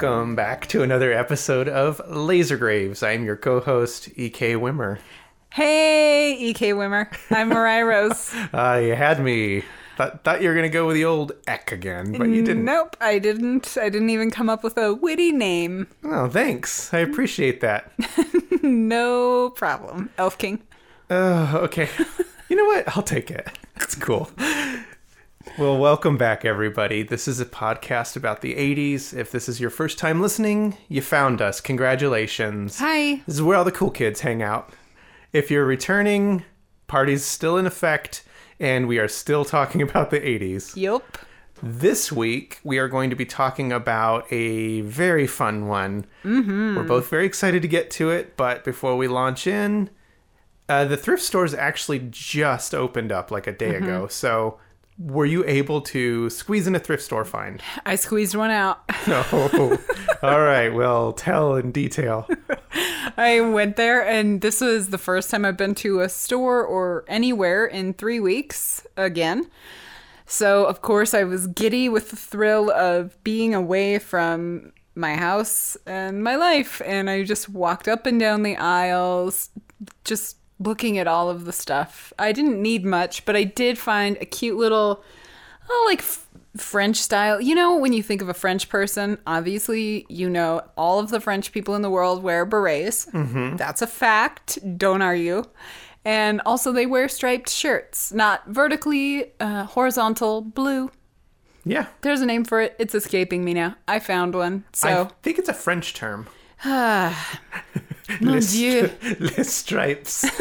Welcome back to another episode of Laser Graves. I'm your co-host E.K. Wimmer. Hey, E.K. Wimmer. I'm Mariah Rose. Uh, you had me. Thought, thought you were gonna go with the old Eck again, but you didn't. Nope, I didn't. I didn't even come up with a witty name. Oh, thanks. I appreciate that. No problem. Elf King. Uh, okay. You know what? I'll take it. That's cool. Well, welcome back, everybody. This is a podcast about the 80s. If this is your first time listening, you found us. Congratulations. Hi. This is where all the cool kids hang out. If you're returning, party's still in effect, and we are still talking about the 80s. Yup. This week, we are going to be talking about a very fun one. Mm-hmm. We're both very excited to get to it, but before we launch in, uh, the thrift stores actually just opened up like a day ago. So, were you able to squeeze in a thrift store find? I squeezed one out. No. All right. Well, tell in detail. I went there, and this was the first time I've been to a store or anywhere in three weeks again. So, of course, I was giddy with the thrill of being away from my house and my life. And I just walked up and down the aisles, just looking at all of the stuff. I didn't need much, but I did find a cute little, oh, like f- French style. You know, when you think of a French person, obviously, you know, all of the French people in the world wear berets. Mm-hmm. That's a fact. Don't argue. And also, they wear striped shirts, not vertically, uh, horizontal, blue. Yeah. There's a name for it. It's escaping me now. I found one. So I think it's a French term. Mon Les, Dieu. les stripes.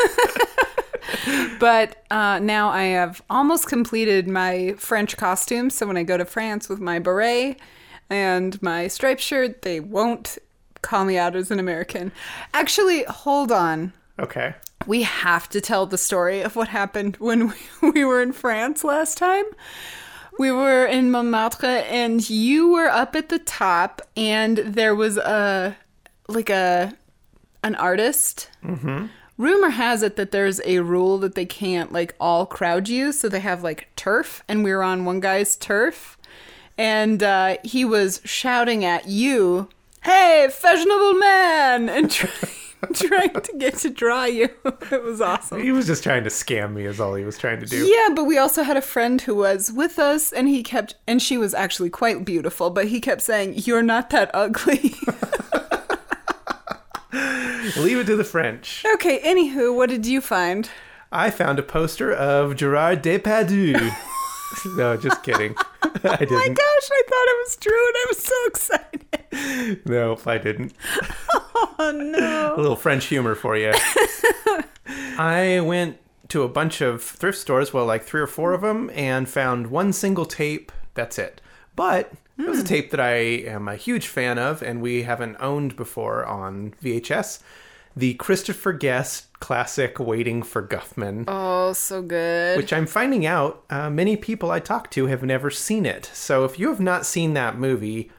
But uh, now I have almost completed my French costume. So when I go to France with my beret and my striped shirt, they won't call me out as an American. Actually, hold on. Okay. We have to tell the story of what happened when we, we were in France last time. We were in Montmartre and you were up at the top and there was a like a an artist. Mm-hmm. Rumor has it that there's a rule that they can't like all crowd you, so they have like turf, and we were on one guy's turf, and uh, he was shouting at you, "Hey, fashionable man!" and trying trying to get to draw you. it was awesome. He was just trying to scam me, is all he was trying to do. Yeah, but we also had a friend who was with us, and he kept, and she was actually quite beautiful, but he kept saying, "You're not that ugly." Leave it to the French. okay. Anywho, what did you find? I found a poster of Gerard Depardieu. no, just kidding. I Oh my gosh, I thought it was true, and I was so excited. No, I didn't. Oh no. A little French humor for you. I went to a bunch of thrift stores, well, like three or four of them, and found one single tape. That's it. But it was a tape that I am a huge fan of, and we haven't owned before on VHS. The Christopher Guest classic Waiting for Guffman. Oh, so good. which I'm finding out uh, many people I talk to have never seen it. So if you have not seen that movie,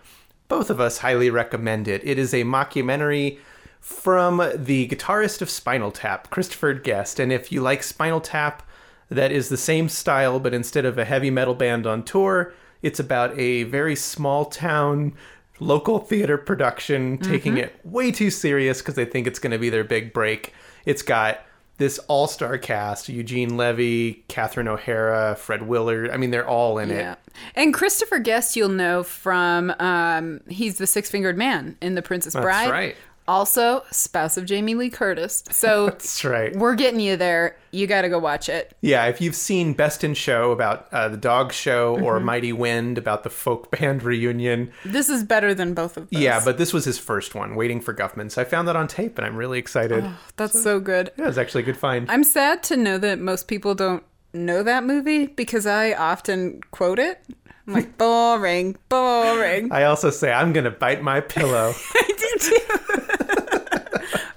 both of us highly recommend it. It is a mockumentary from the guitarist of Spinal Tap, Christopher Guest. And if you like Spinal Tap, that is the same style, but instead of a heavy metal band on tour, it's about a very small town local theater production taking it way too serious because they think it's going to be their big break. It's got this all-star cast: Eugene Levy, Catherine O'Hara, Fred Willard. I mean, they're all in yeah. it. And Christopher Guest, you'll know from um, he's the six fingered man in The Princess Bride. right. Also, spouse of Jamie Lee Curtis. So That's right. we're getting you there. You got to go watch it. Yeah, if you've seen Best in Show about uh, the dog show or Mighty Wind about the folk band reunion, This is better than both of those. yeah, but this was his first one, Waiting for Guffman. So I found that on tape, and I'm really excited. that's so good. Yeah, it was actually a good find. I'm sad to know that most people don't know that movie because I often quote it. I'm like, boring, boring. I also say I'm gonna bite my pillow. I do too.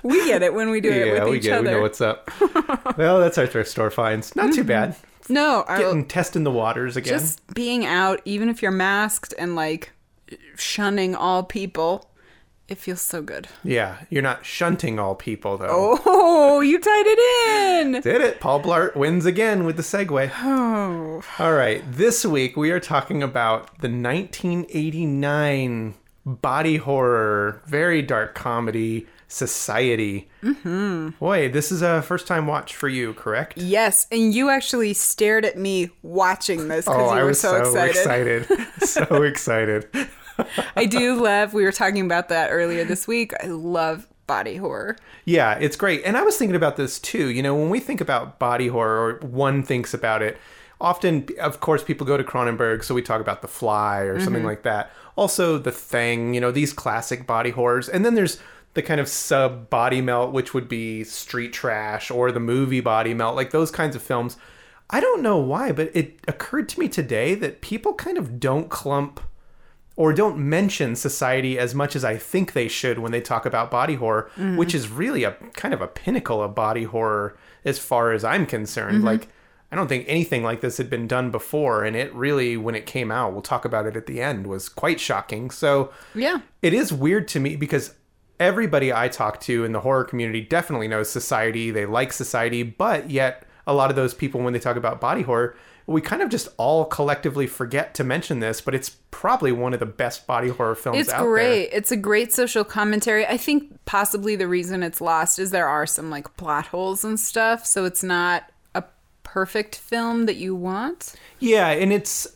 We get it when we do it yeah, with we each get, it. we know what's up. well, that's our thrift store finds. Not too mm-hmm. bad. no, Getting testing the waters again. just being out, even if you're masked and like shunning all people, it feels so good. Yeah, you're not shunting all people though. Oh, you tied it in. Did it? Paul Blart wins again with the segue. Oh, All right, this week we are talking about the 1989 body horror, very dark comedy, society. Mm-hmm. Boy, this is a first time watch for you, correct? Yes, and you actually stared at me watching this because Oh, you I were was so, so excited. excited. so excited. I do love. We were talking about that earlier this week. I love body horror. Yeah, it's great. And I was thinking about this too. You know, when we think about body horror, or one thinks about it, often, of course, people go to Cronenberg, so we talk about The Fly or something like that. Also, The Thing, you know, these classic body horrors. And then there's the kind of sub body melt, which would be Street Trash or the movie Body Melt, like those kinds of films. I don't know why, but it occurred to me today that people kind of don't clump or don't mention society as much as I think they should when they talk about body horror, mm-hmm. which is really a kind of a pinnacle of body horror as far as I'm concerned. Mm-hmm. Like, I don't think anything like this had been done before, and it really, when it came out, we'll talk about it at the end, was quite shocking. So, Yeah. it is weird to me because everybody I talk to in the horror community definitely knows society. They like society, but yet a lot of those people, when they talk about body horror, we kind of just all collectively forget to mention this, but it's probably one of the best body horror films It's great. It's a great social commentary. I think possibly the reason it's lost is there are some like plot holes and stuff, so it's not a perfect film that you want. Yeah, and it's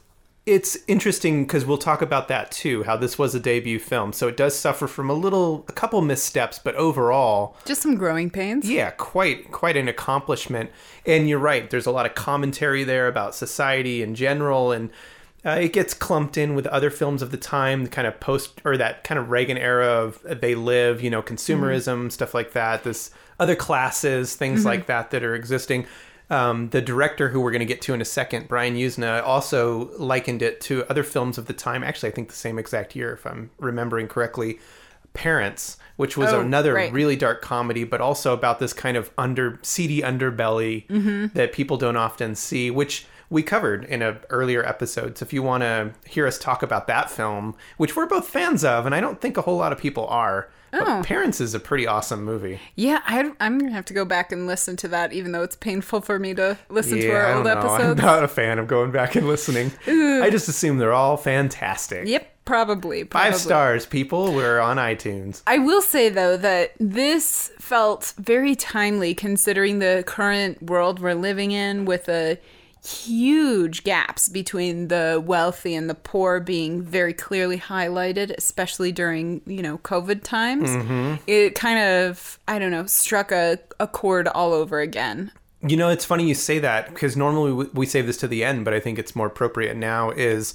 it's interesting because we'll talk about that too. How this was a debut film, so it does suffer from a little, a couple missteps, but overall, Just some growing pains. Yeah, quite quite an accomplishment. And you're right. There's a lot of commentary there about society in general, and uh, it gets clumped in with other films of the time, the kind of post or that kind of Reagan era of uh, they live, you know, consumerism stuff like that. This other classes, things like that that are existing. Um, the director, who we're going to get to in a second, Brian Yuzna, also likened it to other films of the time. Actually, I think the same exact year, if I'm remembering correctly. Parents, which was Oh, another right. really dark comedy, but also about this kind of under seedy underbelly Mm-hmm. that people don't often see, which we covered in a earlier episode. So if you want to hear us talk about that film, which we're both fans of, and I don't think a whole lot of people are, Oh. but Parents is a pretty awesome movie. Yeah, I, I'm gonna have to go back and listen to that, even though it's painful for me to listen to I our old know. I'm not a fan of going back and listening. I just assume they're all fantastic. Yep, probably, probably. Five stars, people. We're on iTunes. I will say though that this felt very timely considering the current world we're living in with a huge gaps between the wealthy and the poor being very clearly highlighted especially during you know covid times. Mm-hmm. It kind of i don't know struck a, a chord all over again. You know, it's funny you say that because normally we- we save this to the end, but I think it's more appropriate now. Is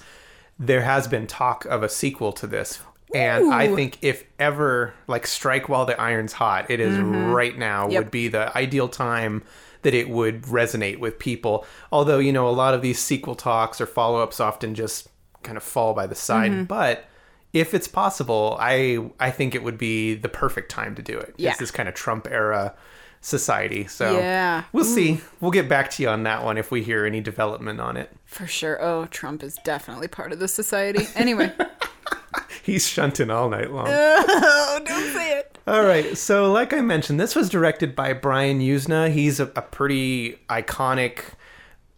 there has been talk of a sequel to this, and I think if ever like strike while the iron's hot, it is mm-hmm. right now Yep. would be the ideal time that it would resonate with people. Although you know a lot of these sequel talks or follow ups often just kind of fall by the side, mm-hmm. but. If it's possible, I I think it would be the perfect time to do it. Yeah. It's this kind of Trump era society. So Yeah. We'll see. We'll get back to you on that one if we hear any development on it. for sure oh trump is definitely part of the society anyway He's shunting all night long. oh don't say it all right. So, like I mentioned, this was directed by Brian Yuzna. He's a, a pretty iconic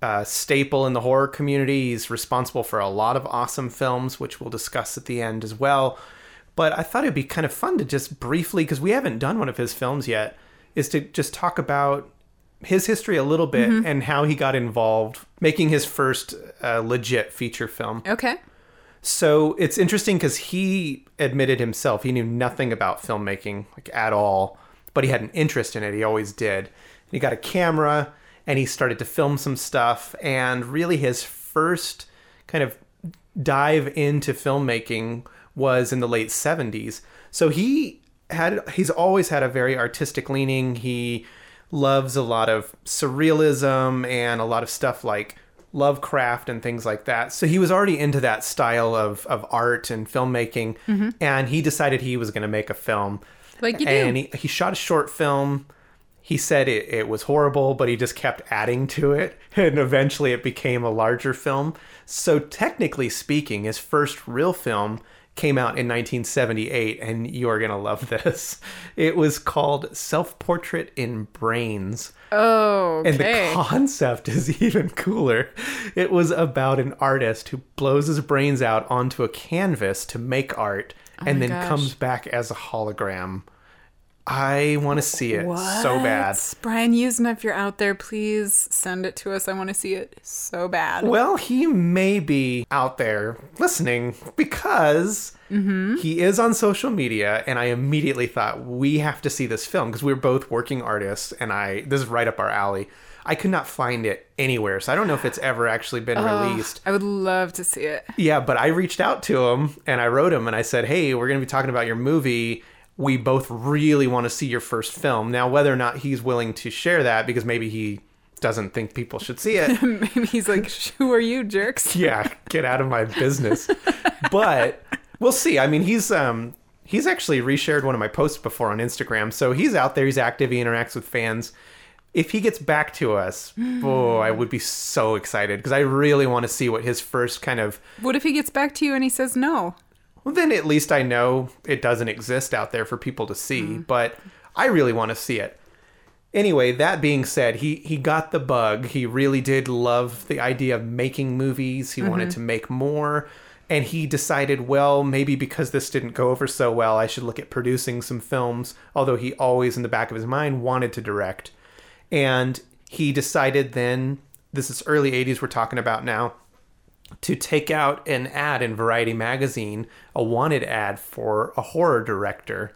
uh, staple in the horror community. He's responsible for a lot of awesome films, which we'll discuss at the end as well. But I thought it'd be kind of fun to just briefly, because we haven't done one of his films yet, is to just talk about his history a little bit and how he got involved making his first uh, legit feature film. okay So it's interesting because he admitted himself he knew nothing about filmmaking like at all, but he had an interest in it. He always did. He got a camera and he started to film some stuff. And really, his first kind of dive into filmmaking was in the late 70s. So he had he's always had a very artistic leaning. He loves a lot of surrealism and a lot of stuff like Lovecraft and things like that. So he was already into that style of, of art and filmmaking, mm-hmm. and he decided he was going to make a film. Like you do. and he, he shot a short film. He said it, it was horrible, but he just kept adding to it, and eventually it became a larger film. So technically speaking, his first real film came out in 1978, and you are going to love this. It was called Self Portrait in Brains. oh And the concept is even cooler. It was about an artist who blows his brains out onto a canvas to make art oh and then gosh. comes back as a hologram. I want to see it so bad. What? Brian Yuzna, if you're out there, please send it to us. I want to see it so bad. Well, he may be out there listening because Mm-hmm. he is on social media, and I immediately thought we have to see this film because we're both working artists, and I this is right up our alley. I could not find it anywhere, so I don't know if it's ever actually been released. I would love to see it. Yeah, but I reached out to him and I wrote him and I said, "Hey, we're going to be talking about your movie. We both really want to see your first film. Now, whether or not he's willing to share that because maybe he doesn't think people should see it. Maybe he's like, "Who are you, jerks?" yeah, get out of my business." But we'll see. I mean, he's um he's actually reshared one of my posts before on Instagram. So he's out there, he's active, he interacts with fans. If he gets back to us, oh, I would be so excited because I really want to see what his first kind of What if he gets back to you and he says no? Well, then at least I know it doesn't exist out there for people to see, Mm. but I really want to see it. Anyway, that being said, he he got the bug. He really did love the idea of making movies. He wanted Mm-hmm. to make more, and he decided, well, maybe because this didn't go over so well, I should look at producing some films, although he always in the back of his mind wanted to direct. And he decided then, this is early 80s we're talking about now, to take out an ad in Variety magazine, a wanted ad for a horror director.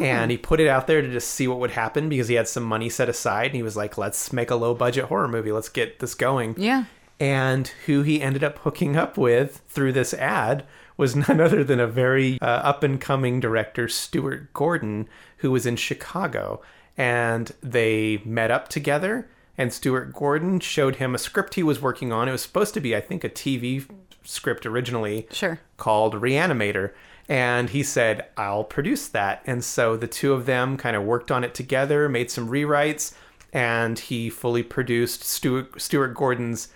And he put it out there to just see what would happen because he had some money set aside. And he was like, let's make a low budget horror movie. Let's get this going. Yeah. And who he ended up hooking up with through this ad was none other than a very uh, up and coming director, Stuart Gordon, who was in Chicago. And they met up together, and Stuart Gordon showed him a script he was working on. It was supposed to be, I think, a TV script originally Sure. called Reanimator. And he said, I'll produce that. And so the two of them kind of worked on it together, made some rewrites, and he fully produced Stuart, Stuart Gordon's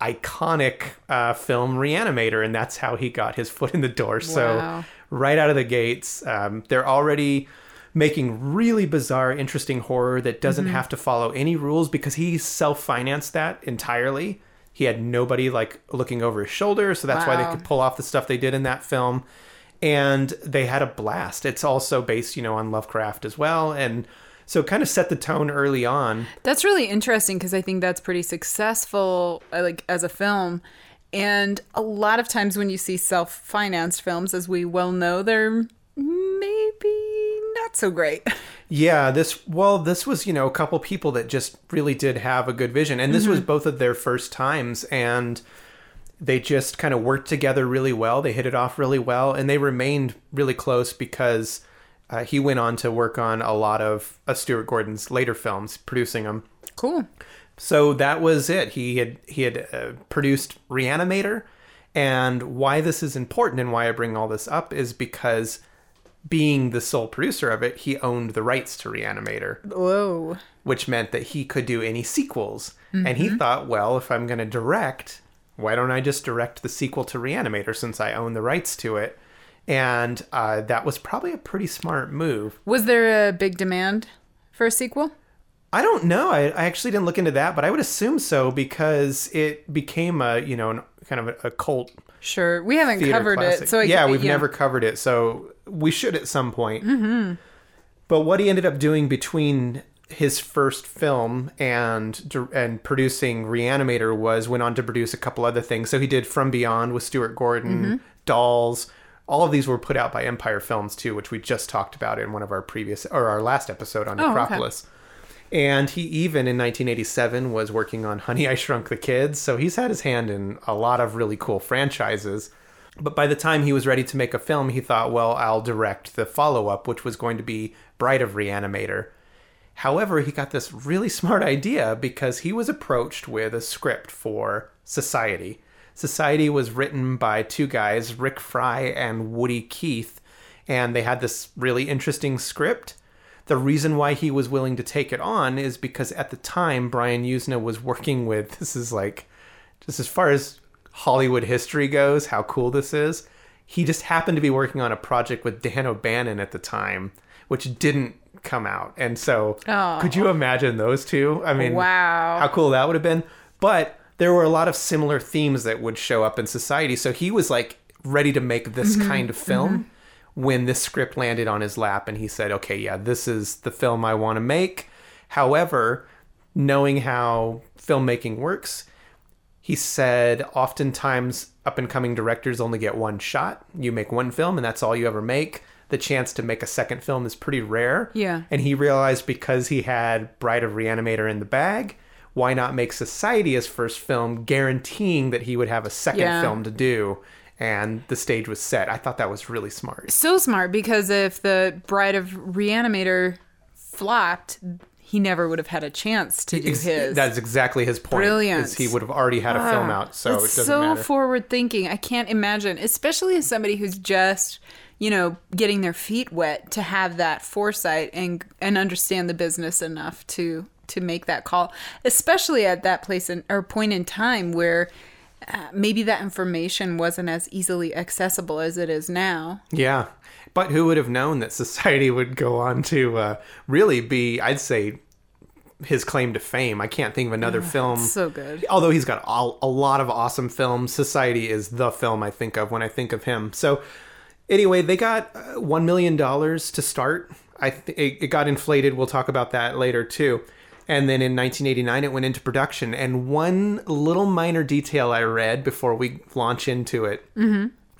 iconic uh, film Reanimator. And that's how he got his foot in the door. So, right out of the gates, um, they're already making really bizarre, interesting horror that doesn't have to follow any rules because he self financed that entirely. He had nobody like looking over his shoulder, so that's why they could pull off the stuff they did in that film. And they had a blast. It's also based, you know, on Lovecraft as well. And so it kind of set the tone early on. That's really interesting because I think that's pretty successful, uh, like as a film. And a lot of times when you see self-financed films, as we well know, they're so great. Yeah, this well, this was you know a couple people that just really did have a good vision, and this was both of their first times, and they just kind of worked together really well. They hit it off really well, and they remained really close because uh, he went on to work on a lot of uh, Stuart Gordon's later films, producing them. Cool. So that was it. He had he had uh, produced Reanimator, and why this is important and why I bring all this up is because being the sole producer of it, he owned the rights to Reanimator, Whoa. which meant that he could do any sequels. And Mm-hmm. he thought, well, if I'm going to direct, why don't I just direct the sequel to Reanimator since I own the rights to it? And uh, that was probably a pretty smart move. Was there a big demand for a sequel? I don't know. I, I actually didn't look into that, but I would assume so because it became a you know an, kind of a, a cult Sure. We haven't covered classic. it, so I yeah, we've never covered it, so we should at some point. Mm-hmm. But what he ended up doing between his first film and and producing Reanimator was went on to produce a couple other things. So he did From Beyond with Stuart Gordon, Mm-hmm. Dolls. All of these were put out by Empire Films too, which we just talked about in one of our previous or our last episode on Oh, okay. Necropolis. And he even in 1987 was working on Honey I Shrunk the Kids, so he's had his hand in a lot of really cool franchises. But by the time he was ready to make a film, he thought, well, I'll direct the follow up, which was going to be Bride of Reanimator. However, he got this really smart idea because he was approached with a script for Society. Society was written by two guys, Rick Fry and Woody Keith, and they had this really interesting script. The reason why he was willing to take it on is because at the time Brian Yuzna was working with this is like just as far as Hollywood history goes, how cool this is. He just happened to be working on a project with Dan O'Bannon at the time, which didn't come out. And so, Oh. could you oh. imagine those two? I mean, Wow. how cool that would have been. But there were a lot of similar themes that would show up in society. So he was like ready to make this mm-hmm. kind of film mm-hmm. when this script landed on his lap and he said, okay, yeah, this is the film I want to make. However, knowing how filmmaking works, he said oftentimes up and coming directors only get one shot. You make one film and that's all you ever make. The chance to make a second film is pretty rare. Yeah. And he realized because he had Bride of Reanimator in the bag, why not make Society his first film, guaranteeing that he would have a second Yeah. film to do? And the stage was set. I thought that was really smart. So smart because if the Bride of Reanimator flopped, he never would have had a chance to do his. That's exactly his point. Brilliant. Is he would have already had a film out, so it doesn't so matter. forward thinking. I can't imagine, especially as somebody who's just, you know, getting their feet wet to have that foresight and and understand the business enough to to make that call, especially at that place in, or point in time where uh, maybe that information wasn't as easily accessible as it is now. Yeah. But who would have known that society would go on to uh, really be, I'd say, his claim to fame? I can't think of another film. So good. Although he's got a, a lot of awesome films, Society is the film I think of when I think of him. So, anyway, they got uh, $1 million to start. I th- it, got inflated. We'll talk about that later, too. And then in 1989, it went into production. And one little minor detail I read before we launch into it,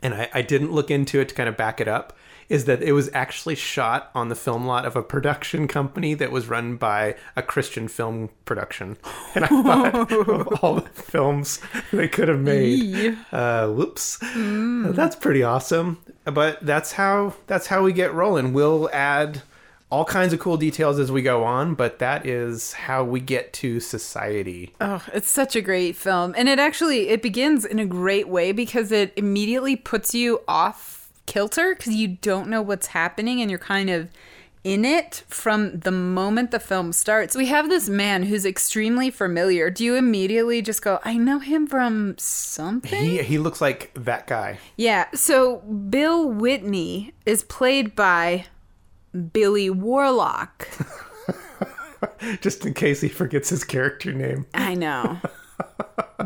and I, I didn't look into it to kind of back it up, is that it was actually shot on the film lot of a production company that was run by a Christian film production. And I thought of all the films they could have made. Uh, whoops, that's pretty awesome. But that's how that's how we get rolling. We'll add all kinds of cool details as we go on, but that is how we get to society. Oh, it's such a great film. And it actually it begins in a great way because it immediately puts you off kilter cuz you don't know what's happening and you're kind of in it from the moment the film starts. We have this man who's extremely familiar. Do you immediately just go, "I know him from something?" He he looks like that guy. Yeah, so Bill Whitney is played by Billy Warlock. Just in case he forgets his character name. I know.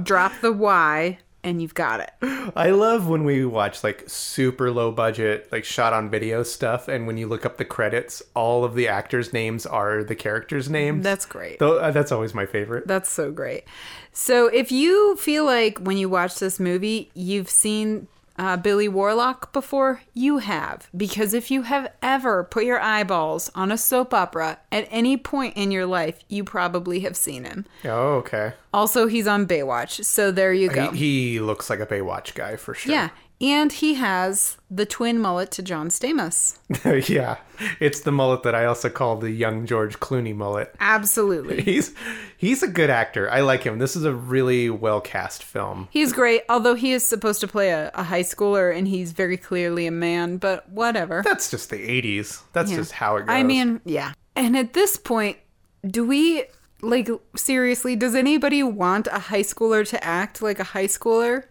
Drop the Y and you've got it. I love when we watch like super low budget, like shot on video stuff, and when you look up the credits, all of the actors' names are the characters' names. That's great. Uh, that's always my favorite. That's so great. So, if you feel like when you watch this movie, you've seen uh, Billy Warlock before, you have. Because if you have ever put your eyeballs on a soap opera at any point in your life, you probably have seen him. Oh, okay. Also, he's on Baywatch. So, there you go. He, he looks like a Baywatch guy for sure. yeah. And he has the twin mullet to John Stamos. yeah. It's the mullet that I also call the young George Clooney mullet. Absolutely. He's he's a good actor. I like him. This is a really well cast film. He's great, although he is supposed to play a, a high schooler and he's very clearly a man, but whatever. That's just the 80s. That's Yeah. just how it goes. I mean, yeah. And at this point, do we like seriously? Does anybody want a high schooler to act like a high schooler?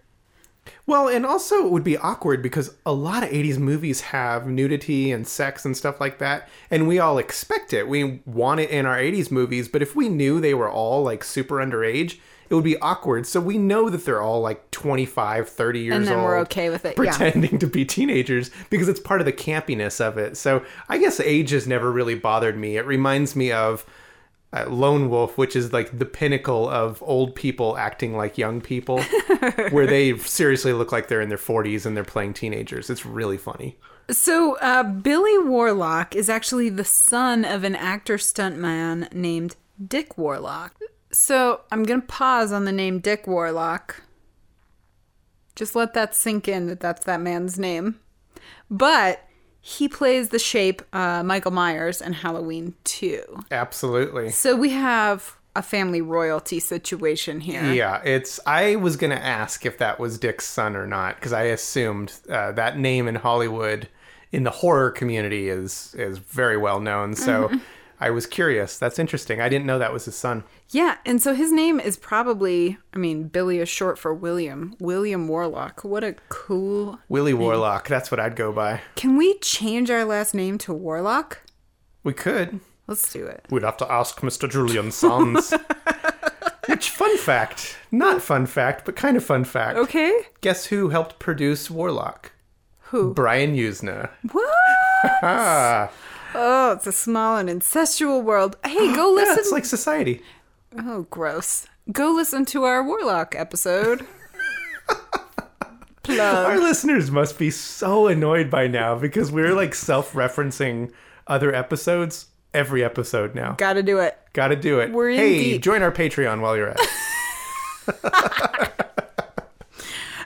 Well, and also it would be awkward because a lot of 80s movies have nudity and sex and stuff like that, and we all expect it. We want it in our 80s movies, but if we knew they were all like super underage, it would be awkward. So we know that they're all like 25, 30 years And then old. we're okay with it, yeah. Pretending to be teenagers because it's part of the campiness of it. So I guess age has never really bothered me. It reminds me of uh, Lone Wolf, which is like the pinnacle of old people acting like young people, where they seriously look like they're in their 40s and they're playing teenagers. It's really funny. So, uh, Billy Warlock is actually the son of an actor stuntman named Dick Warlock. So, I'm going to pause on the name Dick Warlock. Just let that sink in that that's that man's name. But he plays the shape uh, Michael Myers in Halloween 2. Absolutely. So, we have a family royalty situation here. Yeah, it's. I was gonna ask if that was Dick's son or not because I assumed uh, that name in Hollywood, in the horror community, is is very well known. So Mm-hmm. I was curious. That's interesting. I didn't know that was his son. Yeah, and so his name is probably, I mean, Billy is short for William. William Warlock. What a cool. Willie Warlock. That's what I'd go by. Can we change our last name to Warlock? We could. Let's do it. We'd have to ask Mr. Julian Sands. Which fun fact? Not fun fact, but kind of fun fact. Okay. Guess who helped produce Warlock? Who? Brian Yuzna. What? Oh, it's a small and incestual world. Hey, go listen. yeah, it's like society. Oh, gross. Go listen to our Warlock episode. Plug. Our listeners must be so annoyed by now because we're like self-referencing other episodes every episode now. Gotta do it. Got to do it. We're in hey, deep. join our Patreon while you're at it.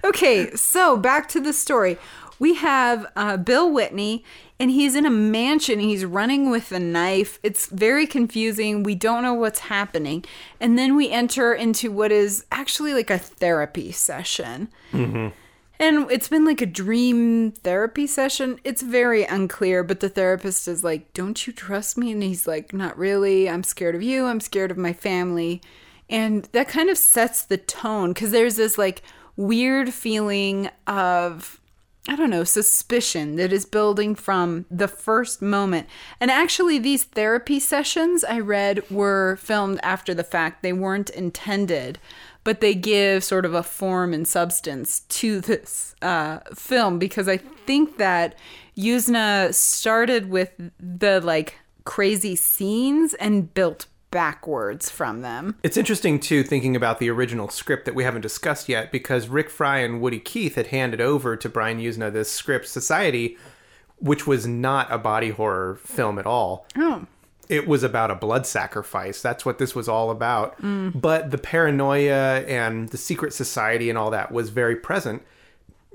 Okay, so back to the story. We have uh, Bill Whitney, and he's in a mansion. He's running with a knife. It's very confusing. We don't know what's happening. And then we enter into what is actually like a therapy session. Mm-hmm. And it's been like a dream therapy session. It's very unclear, but the therapist is like, Don't you trust me? And he's like, Not really. I'm scared of you. I'm scared of my family. And that kind of sets the tone because there's this like weird feeling of, I don't know, suspicion that is building from the first moment. And actually, these therapy sessions I read were filmed after the fact, they weren't intended but they give sort of a form and substance to this uh, film because I think that Yuzna started with the like crazy scenes and built backwards from them. It's interesting too thinking about the original script that we haven't discussed yet because Rick Fry and Woody Keith had handed over to Brian Yuzna this script Society which was not a body horror film at all. Oh. It was about a blood sacrifice. That's what this was all about. But the paranoia and the secret society and all that was very present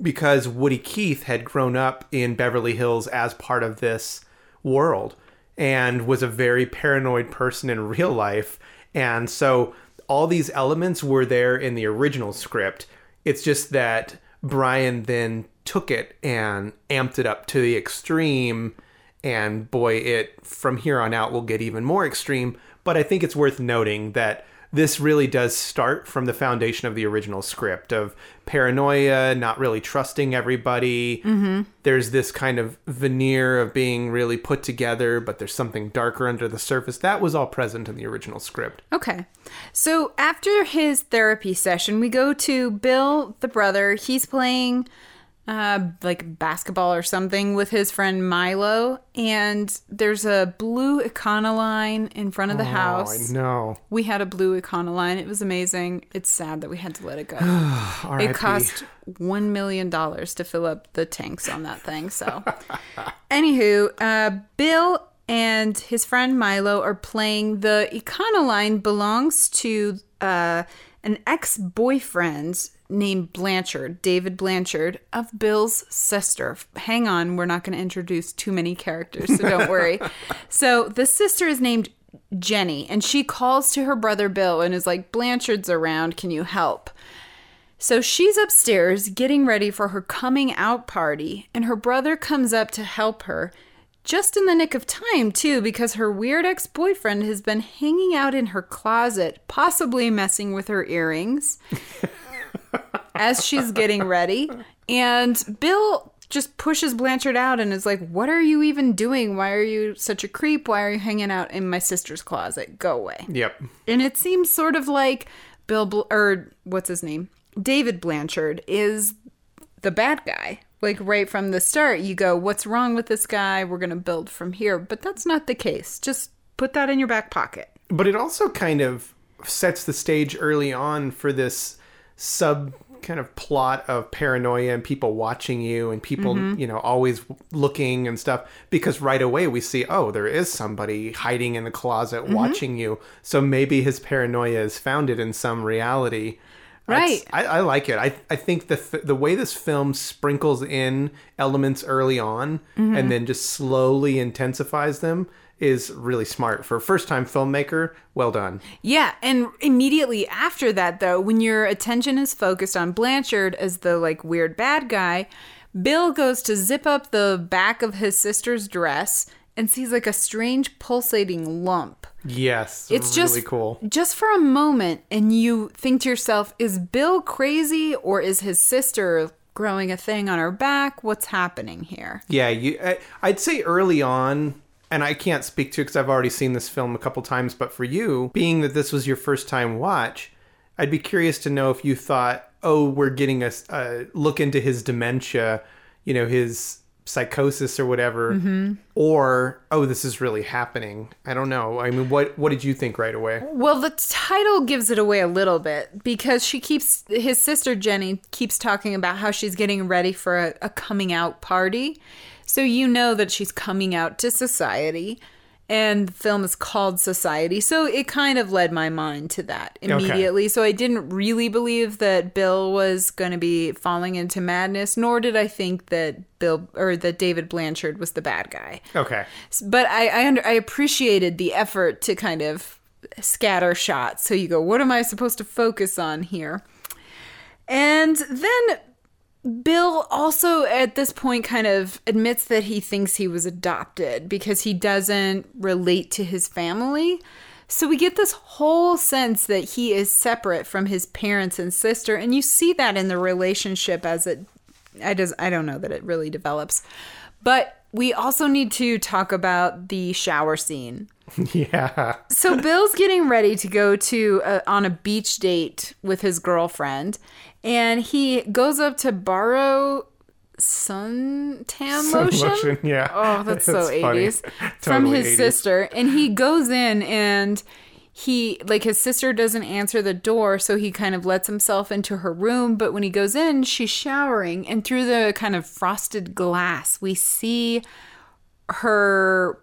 because Woody Keith had grown up in Beverly Hills as part of this world and was a very paranoid person in real life. And so all these elements were there in the original script. It's just that Brian then took it and amped it up to the extreme. And boy, it from here on out will get even more extreme. But I think it's worth noting that this really does start from the foundation of the original script of paranoia, not really trusting everybody. Mm-hmm. There's this kind of veneer of being really put together, but there's something darker under the surface. That was all present in the original script. Okay. So after his therapy session, we go to Bill, the brother. He's playing uh, like basketball or something with his friend Milo. And there's a blue Econoline in front of the Oh, house. I know. We had a blue Econoline. It was amazing. It's sad that we had to let it go. It cost $1 million to fill up the tanks on that thing. So, anywho, uh, Bill and his friend Milo are playing the Econoline belongs to uh, an ex boyfriend named Blanchard, David Blanchard, of Bill's sister. Hang on, we're not going to introduce too many characters, so don't worry. so, the sister is named Jenny, and she calls to her brother Bill and is like, Blanchard's around, can you help? So she's upstairs getting ready for her coming out party, and her brother comes up to help her. Just in the nick of time, too, because her weird ex boyfriend has been hanging out in her closet, possibly messing with her earrings as she's getting ready. And Bill just pushes Blanchard out and is like, What are you even doing? Why are you such a creep? Why are you hanging out in my sister's closet? Go away. Yep. And it seems sort of like Bill, Bl- or what's his name? David Blanchard is the bad guy. Like right from the start, you go, What's wrong with this guy? We're going to build from here. But that's not the case. Just put that in your back pocket. But it also kind of sets the stage early on for this sub kind of plot of paranoia and people watching you and people, mm-hmm. you know, always looking and stuff. Because right away we see, oh, there is somebody hiding in the closet mm-hmm. watching you. So maybe his paranoia is founded in some reality. Right. I, I like it. I, I think the f- the way this film sprinkles in elements early on mm-hmm. and then just slowly intensifies them is really smart for a first time filmmaker. Well done. Yeah, and immediately after that though, when your attention is focused on Blanchard as the like weird bad guy, Bill goes to zip up the back of his sister's dress and sees like a strange pulsating lump. Yes, It's just really cool. Just for a moment and you think to yourself, is Bill crazy or is his sister growing a thing on her back? What's happening here? Yeah, you. I, I'd say early on, and I can't speak to because I've already seen this film a couple times. But for you, being that this was your first time watch, I'd be curious to know if you thought, "Oh, we're getting a look into his dementia." you know, his psychosis or whatever, Mm-hmm. or oh, this is really happening. I don't know. I mean, what what did you think right away? Well, the title gives it away a little bit because she keeps his sister Jenny keeps talking about how she's getting ready for a, a coming out party. So you know that she's coming out to society and the film is called Society. So it kind of led my mind to that immediately. So I didn't really believe that Bill was going to be falling into madness, nor did I think that Bill or that David Blanchard was the bad guy. Okay. But I I, under, I appreciated the effort to kind of scatter shots. So you go, what am I supposed to focus on here? And then Bill also at this point kind of admits that he thinks he was adopted because he doesn't relate to his family. So we get this whole sense that he is separate from his parents and sister and you see that in the relationship as it I does I don't know that it really develops. But we also need to talk about the shower scene. yeah. So Bill's getting ready to go to a, on a beach date with his girlfriend, and he goes up to borrow suntan lotion. Lotion, yeah. Oh, that's so funny. 80s. From his 80s. sister. And he goes in and he, like, his sister doesn't answer the door. So he kind of lets himself into her room. But when he goes in, she's showering. And through the kind of frosted glass, we see her,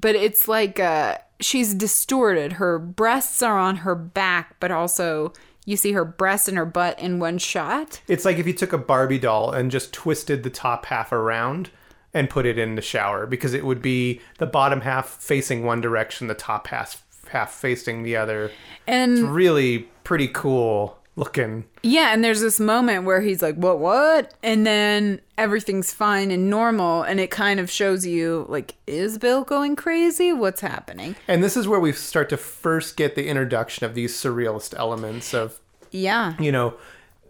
but it's like uh, she's distorted. Her breasts are on her back, but also. You see her breast and her butt in one shot. It's like if you took a Barbie doll and just twisted the top half around and put it in the shower because it would be the bottom half facing one direction, the top half half facing the other. And it's Really pretty cool looking. Yeah, and there's this moment where he's like, "What? What?" And then everything's fine and normal, and it kind of shows you like, is Bill going crazy? What's happening? And this is where we start to first get the introduction of these surrealist elements of Yeah, you know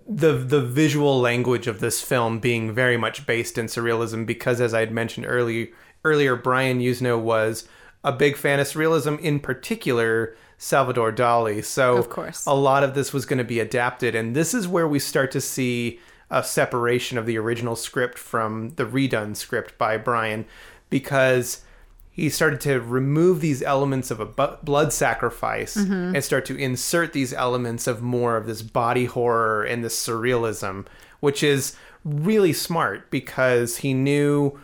the the visual language of this film being very much based in surrealism because as I had mentioned early earlier Brian Yuzna was a big fan of surrealism in particular Salvador Dali so Of course. a lot of this was going to be adapted and this is where we start to see a separation of the original script from the redone script by Brian because he started to remove these elements of a bu- blood sacrifice mm-hmm. and start to insert these elements of more of this body horror and this surrealism, which is really smart because he knew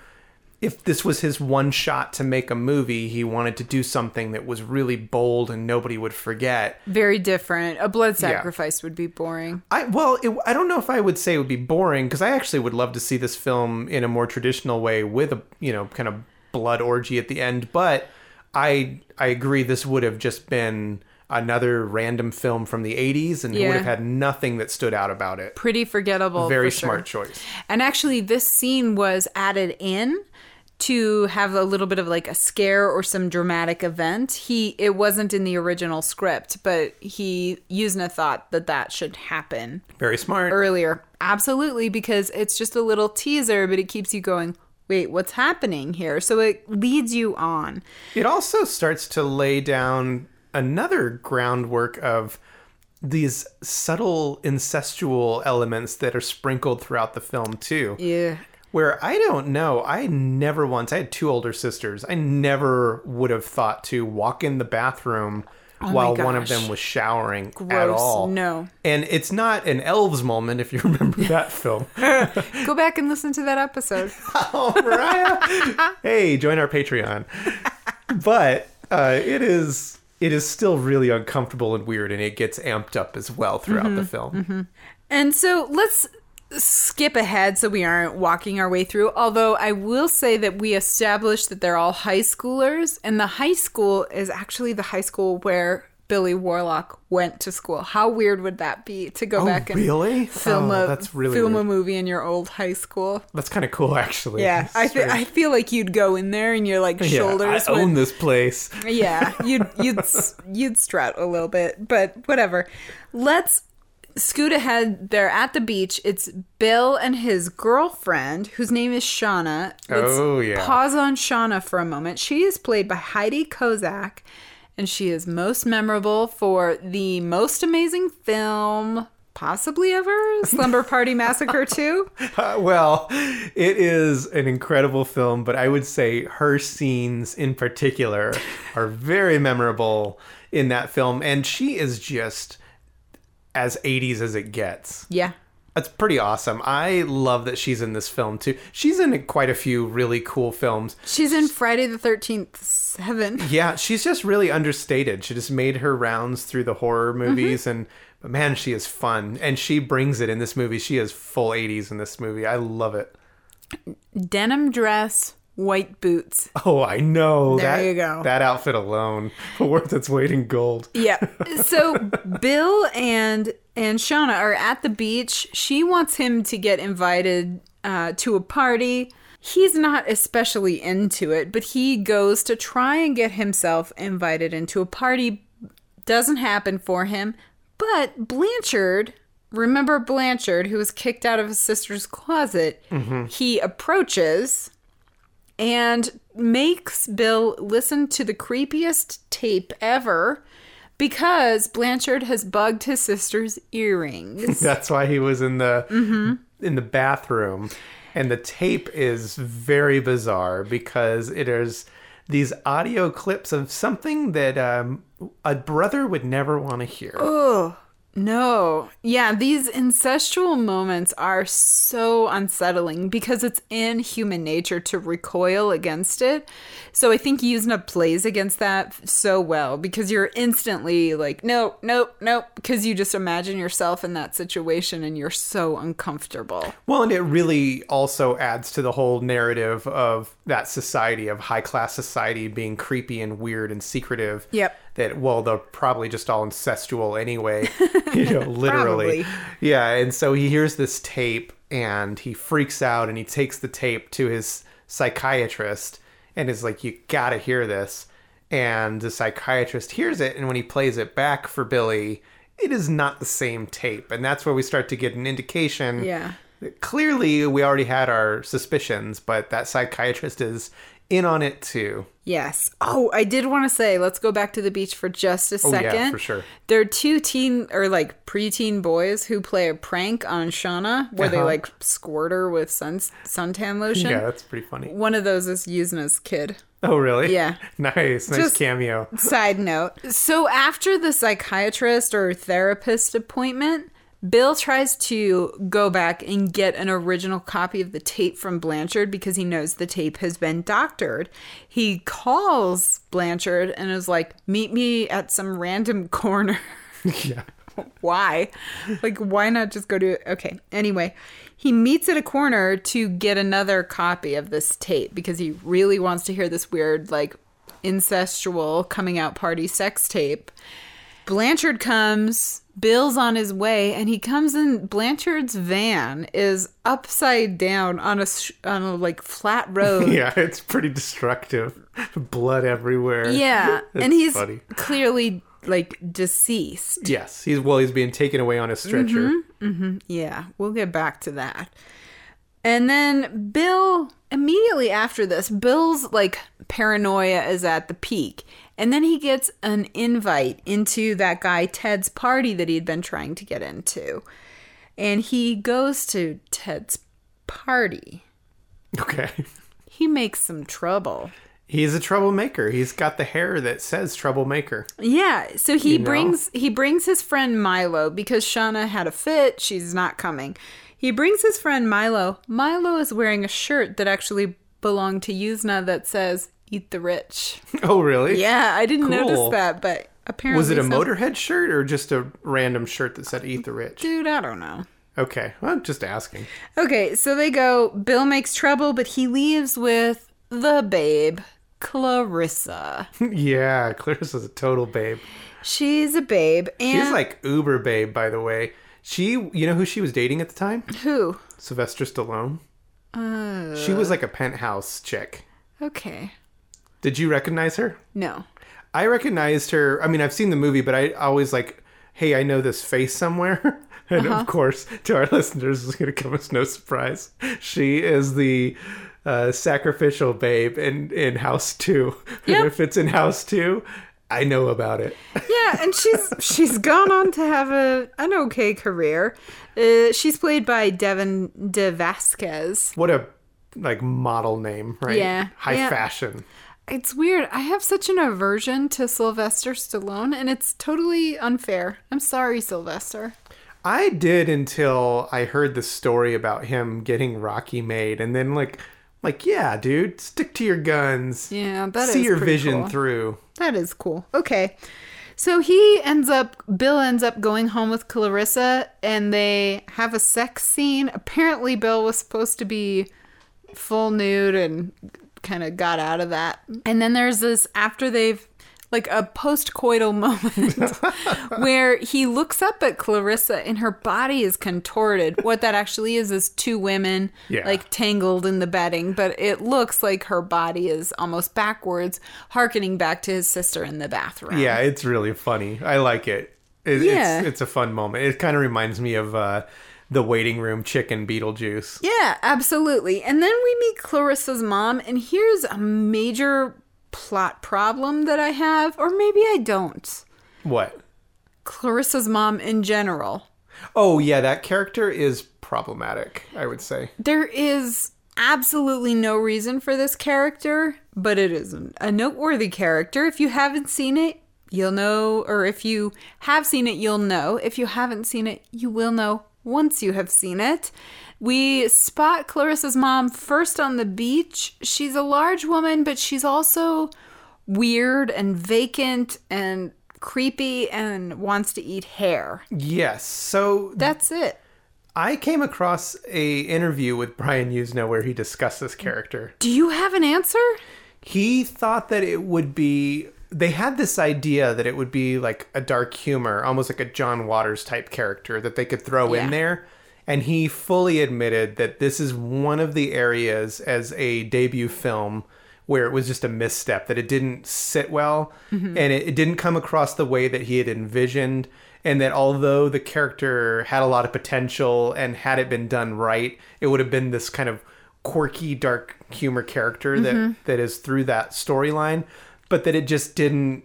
if this was his one shot to make a movie, he wanted to do something that was really bold and nobody would forget. very different. A blood sacrifice would be boring. I well, it, I don't know if I would say it would be boring because I actually would love to see this film in a more traditional way with a you know kind of blood orgy at the end. But I I agree this would have just been another random film from the 80s and it Yeah. would have had nothing that stood out about it. Pretty forgettable. Very for sure. smart choice. And actually, this scene was added in to have a little bit of like a scare or some dramatic event. He it wasn't in the original script, but he Yuzna thought that that should happen Very smart. earlier. Absolutely, because it's just a little teaser, but it keeps you going, wait, what's happening here? So it leads you on. It also starts to lay down another groundwork of these subtle incestual elements that are sprinkled throughout the film too. Yeah. Where I don't know, I never once, I had two older sisters. I never would have thought to walk in the bathroom while one of them was showering at Gross. all. No. And it's not an elves moment if you remember that film. Go back and listen to that episode. oh, Mariah. hey, join our Patreon. But uh, it is it is still really uncomfortable and weird and it gets amped up as well throughout the film. And so let's skip ahead so we aren't walking our way through. Although I will say that we established that they're all high schoolers, and the high school is actually the high school where Billy Warlock went to school. How weird would that be to go Oh, back and really? film Oh, a that's really film a movie in your old high school? That's kind of cool actually. Yeah, I th- I feel like you'd go in there and you're like Yeah, shoulders I would own this place. yeah, you'd you'd you'd strut a little bit, but whatever. Let's scoot ahead. They're at the beach. It's Bill and his girlfriend, whose name is Shauna. Let's Oh, yeah. Pause on Shauna for a moment. She is played by Heidi Kozak, and she is most memorable for the most amazing film possibly ever. Slumber Party Massacre 2. Uh, well, it is an incredible film, but I would say her scenes in particular are very memorable in that film. And she is just as 80s as it gets. Yeah. That's pretty awesome. I love that she's in this film too. She's in quite a few really cool films. She's in Friday the 13th 7. Yeah, she's just really understated. She just made her rounds through the horror mm-hmm. movies and but man, she is fun and she brings it in this movie. She is full 80s in this movie. I love it. Denim dress, white boots. Oh, I know. There that, you go. That outfit alone worth its weight in gold. Yeah. So Bill and and Shauna are at the beach. She wants him to get invited uh, to a party. He's not especially into it, but he goes to try and get himself invited into a party. Doesn't happen for him. But Blanchard, remember Blanchard, who was kicked out of his sister's closet, he approaches and makes Bill listen to the creepiest tape ever because Blanchard has bugged his sister's earrings. That's why he was in the Mm-hmm. in the bathroom, and the tape is very bizarre because it is these audio clips of something that um, a brother would never want to hear. Oh, no. Yeah, these incestual moments are so unsettling because it's in human nature to recoil against it. So I think Yuzna plays against that so well because you're instantly like, no, nope, nope, because you just imagine yourself in that situation and you're so uncomfortable. Well, and it really also adds to the whole narrative of that society of high class society being creepy and weird and secretive. Yep. That well, they're probably just all incestual anyway. you know, literally. Yeah, and so he hears this tape and he freaks out and he takes the tape to his psychiatrist and is like, "You got to hear this." And the psychiatrist hears it, and when he plays it back for Billy, it is not the same tape, and that's where we start to get an indication Yeah. clearly we already had our suspicions, but that psychiatrist is in on it too. Yes. Oh, I did want to say, let's go back to the beach for just a second. Oh, yeah, for sure. There are two teen or like preteen boys who play a prank on Shauna where they Uh-huh. like squirt her with sun suntan lotion. Yeah, that's pretty funny. One of those is Yuzna's kid. Oh, really? Yeah. nice, nice Just- cameo. Side note. So after the psychiatrist or therapist appointment, Bill tries to go back and get an original copy of the tape from Blanchard because he knows the tape has been doctored. He calls Blanchard and is like, "Meet me at some random corner." yeah. why? Like, why not just go to Okay. Anyway, he meets at a corner to get another copy of this tape because he really wants to hear this weird, like, incestual coming out party sex tape. Blanchard comes, Bill's on his way, and he comes in. Blanchard's van is upside down on a sh- on a like flat road. Yeah, it's pretty destructive. Blood everywhere. Yeah, and he's funny. clearly like deceased. Yes, he's well. He's being taken away on a stretcher. Mm-hmm. Yeah, we'll get back to that. And then Bill, immediately after this, Bill's like paranoia is at the peak. And then he gets an invite into that guy Ted's party that he'd been trying to get into. And he goes to Ted's party. Okay. He makes some trouble. He's a troublemaker. He's got the hair that says troublemaker. Yeah, so he You know? brings he brings his friend Milo because Shauna had a fit, she's not coming. He brings his friend Milo. Milo is wearing a shirt that actually belonged to Yuzna that says "Eat the Rich." Oh, really? Yeah, I didn't notice that, but apparently Was it a some- Motorhead shirt or just a random shirt that said "Eat the Rich"? Dude, I don't know. Okay, well, I'm just asking. Okay, so they go. Bill makes trouble, but he leaves with the babe, Clarissa. yeah, Clarissa's a total babe. She's a babe, and She's like uber babe, by the way. She, you know who she was dating at the time? who? Sylvester Stallone. Uh, She was like a penthouse chick. okay. Did you recognize her? No. I recognized her. I mean, I've seen the movie, but I always like, hey, I know this face somewhere. and Uh-huh. of course, to our listeners, is going to come as no surprise. She is the uh, sacrificial babe in, in House 2. Yep. And if it's in House 2, I know about it. Yeah, and she's she's gone on to have a an okay career. Uh, she's played by Devin De Vasquez. What a like model name, right? Yeah, High yeah. fashion. It's weird. I have such an aversion to Sylvester Stallone, and it's totally unfair. I'm sorry, Sylvester. I did until I heard the story about him getting Rocky made, and then like, like yeah, dude, stick to your guns. Yeah, that See your vision cool. through. That is cool. Okay. So he ends up, Bill ends up going home with Clarissa and they have a sex scene. Apparently, Bill was supposed to be full nude and kind of got out of that. And then there's this, after they've, like a post coital moment where he looks up at Clarissa and her body is contorted. What that actually is is two women Yeah. like tangled in the bedding, but it looks like her body is almost backwards, harkening back to his sister in the bathroom. Yeah, it's really funny. I like it. it Yeah. it's, it's a fun moment. It kind of reminds me of uh, the waiting room chicken Beetlejuice. Yeah, absolutely. And then we meet Clarissa's mom, and here's a major plot problem that I have, or maybe I don't. What? Clarissa's mom in general. Oh yeah, that character is problematic. I would say. There is absolutely no reason for this character, but it is a noteworthy character. If you haven't seen it, you'll know, or if you have seen it, you'll know. If you haven't seen it, you will know once you have seen it. We spot Clarissa's mom first on the beach. She's a large woman, but she's also weird and vacant and creepy and wants to eat hair. Yes. So That's it. I came across a interview with Brian Yuzna where he discussed this character. Do you have an answer? He thought that it would be they had this idea that it would be like a dark humor, almost like a John Waters type character that they could throw Yeah. in there. And he fully admitted that this is one of the areas as a debut film where it was just a misstep, that it didn't sit well mm-hmm. and it, it didn't come across the way that he had envisioned. And that although the character had a lot of potential and had it been done right, it would have been this kind of quirky, dark humor character that, mm-hmm. that is through that storyline, but that it just didn't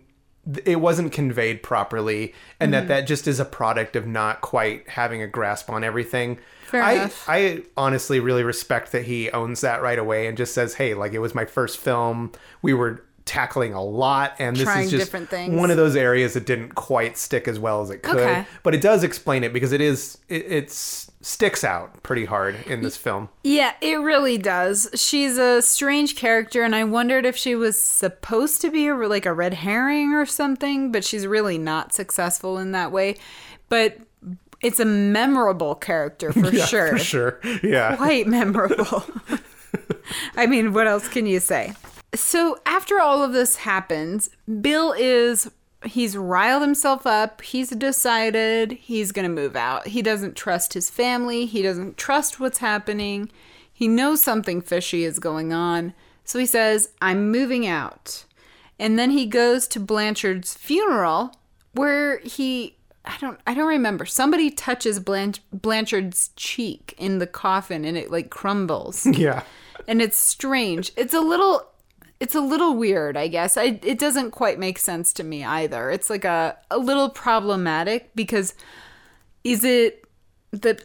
it wasn't conveyed properly and Mm-hmm. that that just is a product of not quite having a grasp on everything Fair I, enough. I honestly really respect that he owns that right away and just says hey like it was my first film we were tackling a lot and this Trying is just different things. one of those areas that didn't quite stick as well as it could Okay. but it does explain it because it is it it's sticks out pretty hard in this film Yeah, it really does. She's a strange character, and I wondered if she was supposed to be a, like a red herring or something, but she's really not successful in that way. But it's a memorable character for yeah, sure. for sure yeah Quite memorable. I mean, what else can you say? So after all of this happens, Bill is he's riled himself up. He's decided he's going to move out. He doesn't trust his family. He doesn't trust what's happening. He knows something fishy is going on. So he says, "I'm moving out." And then he goes to Blanchard's funeral where he I don't I don't remember. Somebody touches Blanch- Blanchard's cheek in the coffin and it like crumbles yeah and it's strange. It's a little it's a little weird, I guess. I it doesn't quite make sense to me either. It's like a a little problematic because is it that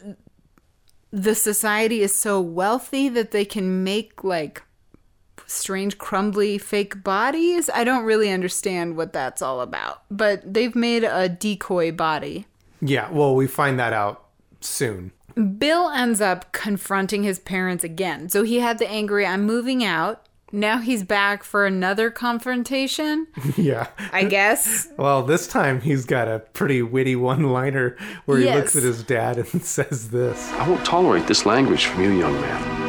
the society is so wealthy that they can make like strange crumbly fake bodies? I don't really understand what that's all about. But they've made a decoy body. yeah well we find that out soon Bill ends up confronting his parents again. So he had the angry, I'm moving out. Now he's back for another confrontation, yeah I guess. Well, this time he's got a pretty witty one liner where he looks at his dad and says this. I won't tolerate this language from you, young man.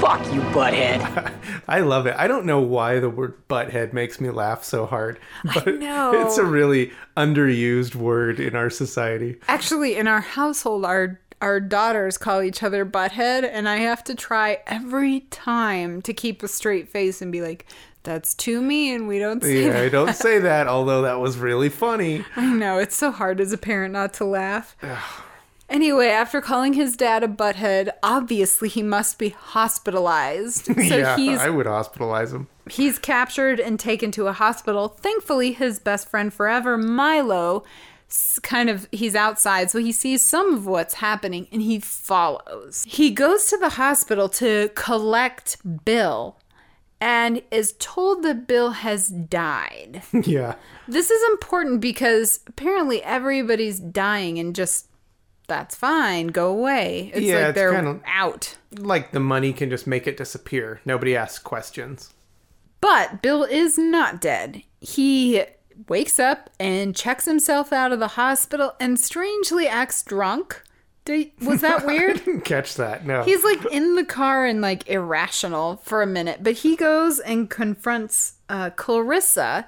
Fuck you, butthead. I love it. I don't know why the word butthead makes me laugh so hard, but know. it's a really underused word in our society. Actually, in our household, our our daughters call each other butthead, and I have to try every time to keep a straight face and be like, "That's too mean. We don't say Yeah, that." I don't say that, although that was really funny. I know it's so hard as a parent not to laugh. Anyway, after calling his dad a butthead, obviously he must be hospitalized. So yeah, he's I would hospitalize him. He's captured and taken to a hospital. Thankfully, his best friend forever, Milo, kind of he's outside, so he sees some of what's happening and he follows. He goes to the hospital to collect Bill and is told that Bill has died. yeah. This is important because apparently everybody's dying and just that's fine, go away. It's Yeah, like it's they're kinda- out. Like the money can just make it disappear. Nobody asks questions. But Bill is not dead. He wakes up and checks himself out of the hospital and strangely acts drunk. Did, was that weird? Didn't catch that. No. He's like in the car and like irrational for a minute, but he goes and confronts uh, Clarissa.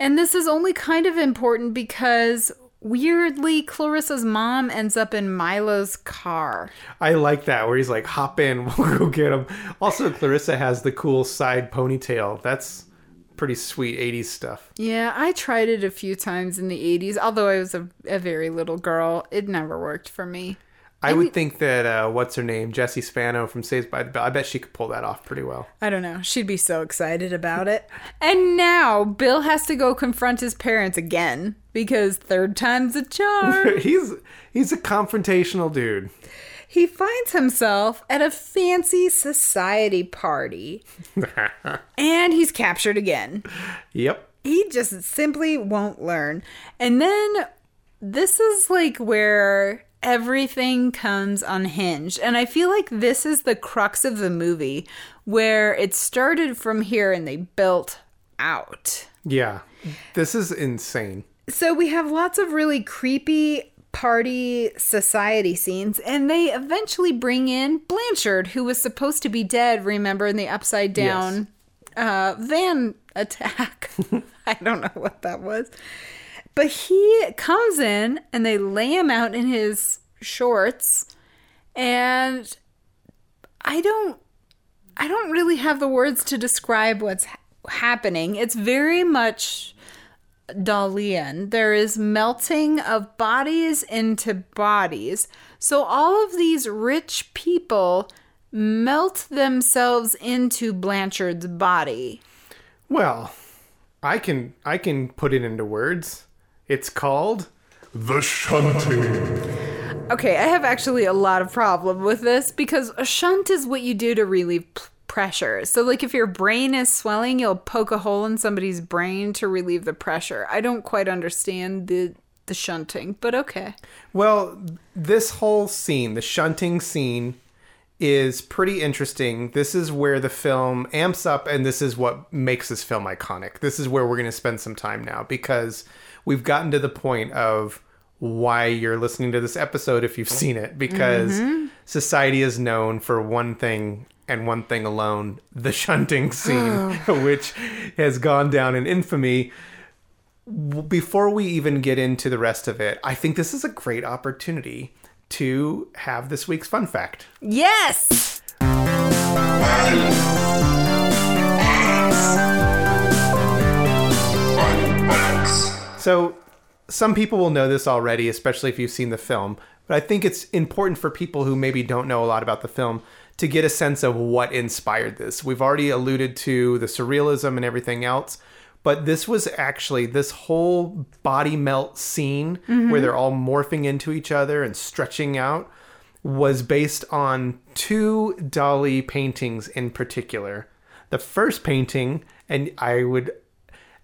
And this is only kind of important because weirdly, Clarissa's mom ends up in Milo's car. I like that where he's like, hop in, we'll go get him. Also, Clarissa has the cool side ponytail. That's pretty sweet 80s stuff. Yeah, I tried it a few times in the 80s, although I was a, a very little girl. It never worked for me. I would think that, uh, what's her name? Jessie Spano from Saved by the Bell. I bet she could pull that off pretty well. I don't know. She'd be so excited about it. And now Bill has to go confront his parents again because third time's a charm. he's he's a confrontational dude. He finds himself at a fancy society party and he's captured again. Yep. he just simply won't learn. And then this is like where everything comes unhinged. And I feel like this is the crux of the movie where it started from here and they built out. Yeah. This is insane. So we have lots of really creepy party society scenes and they eventually bring in Blanchard who was supposed to be dead remember in the upside down uh van attack. I don't know what that was. But he comes in and they lay him out in his shorts and I don't I don't really have the words to describe what's ha- happening. It's very much Dalian. There is melting of bodies into bodies. So all of these rich people melt themselves into Blanchard's body. Well, I can I can put it into words. It's called The shunting. Okay, I have actually a lot of problem with this because a shunt is what you do to relieve p- pressure. So like if your brain is swelling, you'll poke a hole in somebody's brain to relieve the pressure. I don't quite understand the the shunting, but okay. Well, this whole scene, the shunting scene, is pretty interesting. This is where the film amps up, and this is what makes this film iconic. This is where we're going to spend some time now because we've gotten to the point of why you're listening to this episode if you've seen it because mm-hmm. society is known for one thing and one thing alone the shunting scene which has gone down in infamy before we even get into the rest of it, I think this is a great opportunity to have this week's fun fact. Yes. So, some people will know this already, especially if you've seen the film, but I think it's important for people who maybe don't know a lot about the film to get a sense of what inspired this. We've already alluded to the surrealism and everything else, but this was actually this whole body melt scene where they're all morphing into each other and stretching out was based on two Dali paintings in particular. The first painting, and I would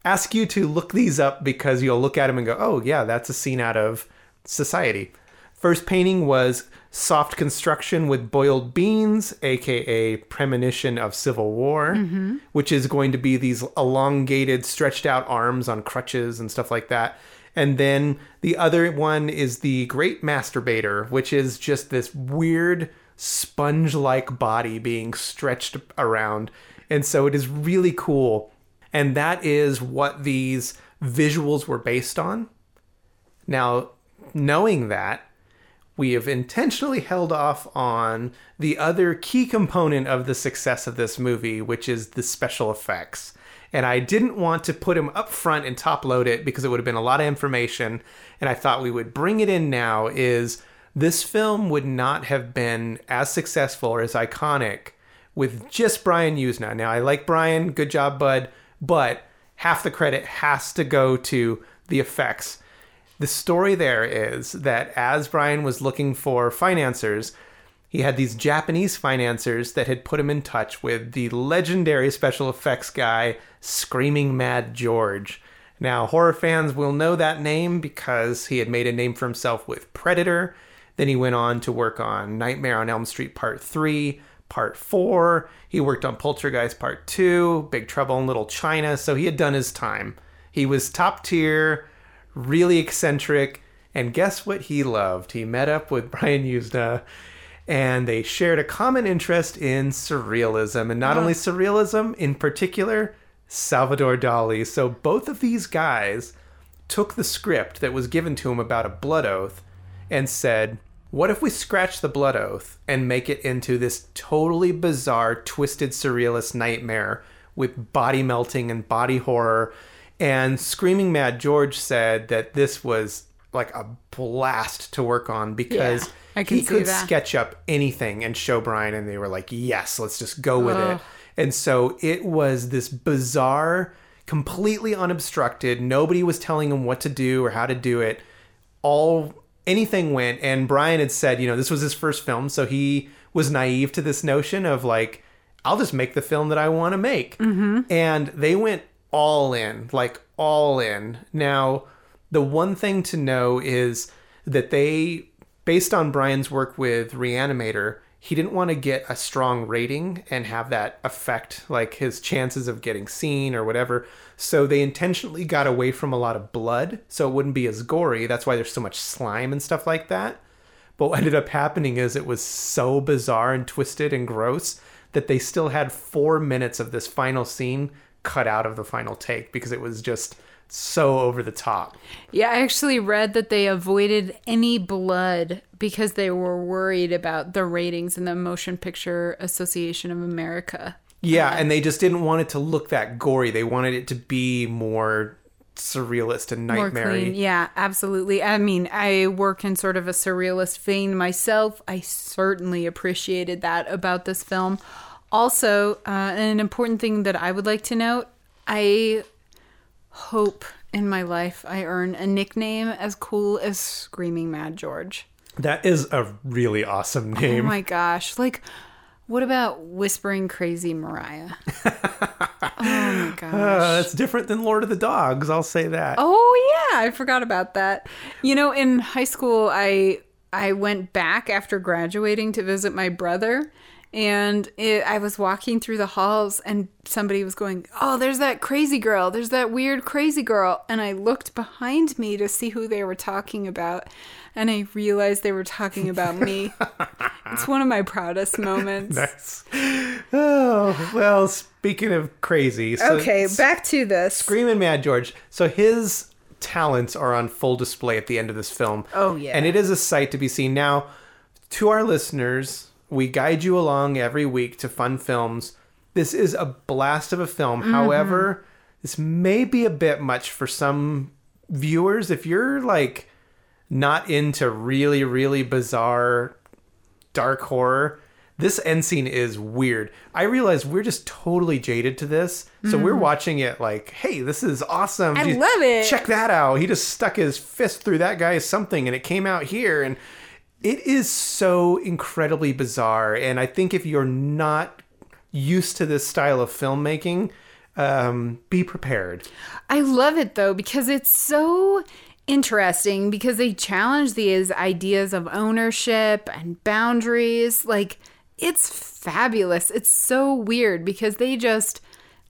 ask you to look these up because you'll look at them and go, oh, yeah, that's a scene out of Society. First painting was Soft Construction with Boiled Beans, aka Premonition of Civil War, mm-hmm. which is going to be these elongated, stretched out arms on crutches and stuff like that. And then the other one is the Great Masturbator, which is just this weird sponge like body being stretched around. And so it is really cool. And that is what these visuals were based on. Now, knowing that, we have intentionally held off on the other key component of the success of this movie, which is the special effects. And I didn't want to put him up front and top load it because it would have been a lot of information. And I thought we would bring it in now is this film would not have been as successful or as iconic with just Brian Yuzna. Now, I like Brian, good job, bud, but half the credit has to go to the effects. The story there is that as Brian was looking for financiers, he had these Japanese financiers that had put him in touch with the legendary special effects guy, Screaming Mad George. Now, horror fans will know that name because he had made a name for himself with Predator. Then he went on to work on Nightmare on Elm Street Part 3, Part 4. He worked on Poltergeist Part 2, Big Trouble in Little China. So he had done his time. He was top tier, really eccentric. And guess what he loved? He met up with Brian Yuzna and they shared a common interest in surrealism. And not only surrealism, in particular, Salvador Dali. So both of these guys took the script that was given to him about a blood oath and said, What if we scratch the blood oath and make it into this totally bizarre, twisted, surrealist nightmare with body melting and body horror? And Screaming Mad George said that this was like a blast to work on because Yeah, he could that. sketch up anything and show Brian, and they were like, Yes, let's just go with it. And so it was this bizarre, completely unobstructed. Nobody was telling him what to do or how to do it. All anything went. And Brian had said, you know, this was his first film, so he was naive to this notion of like, I'll just make the film that I want to make. Mm-hmm. And they went all in, like all in. Now, the one thing to know is that they, based on Brian's work with Reanimator, he didn't want to get a strong rating and have that affect like his chances of getting seen or whatever. So they intentionally got away from a lot of blood so it wouldn't be as gory. That's why there's so much slime and stuff like that. But what ended up happening is it was so bizarre and twisted and gross that they still had four minutes of this final scene cut out of the final take because it was just so over the top. Yeah, I actually read that they avoided any blood because they were worried about the ratings in the Motion Picture Association of America. Yeah, uh, and they just didn't want it to look that gory. They wanted it to be more surrealist and nightmare. Yeah, absolutely. I mean, I work in sort of a surrealist vein myself. I certainly appreciated that about this film. Also, uh, an important thing that I would like to note I hope in my life I earn a nickname as cool as Screaming Mad George. That is a really awesome name. Oh my gosh. Like, what about Whispering Crazy Mariah? oh my gosh. Uh, that's different than Lord of the Dogs, I'll say that. Oh yeah, I forgot about that. You know, in high school, I I went back after graduating to visit my brother, and it, I was walking through the halls, and somebody was going, "Oh, there's that crazy girl. There's that weird crazy girl." And I looked behind me to see who they were talking about, and I realized they were talking about me. it's one of my proudest moments. That's oh well. Speaking of crazy, so Okay, back to this. Screaming Mad George. So his talents are on full display at the end of this film. Oh, yeah. and it is a sight to be seen. Now, to our listeners, we guide you along every week to fun films. This is a blast of a film. Mm-hmm. However, this may be a bit much for some viewers if you're like not into really really bizarre dark horror. This end scene is weird. I realize we're just totally jaded to this. So we're watching it like, hey, this is awesome. Mm-hmm. I Just love it. Check that out. He just stuck his fist through that guy's something and it came out here. And it is so incredibly bizarre. And I think if you're not used to this style of filmmaking, um, be prepared. I love it though because it's so interesting because they challenge these ideas of ownership and boundaries. Like it's fabulous. It's so weird because they just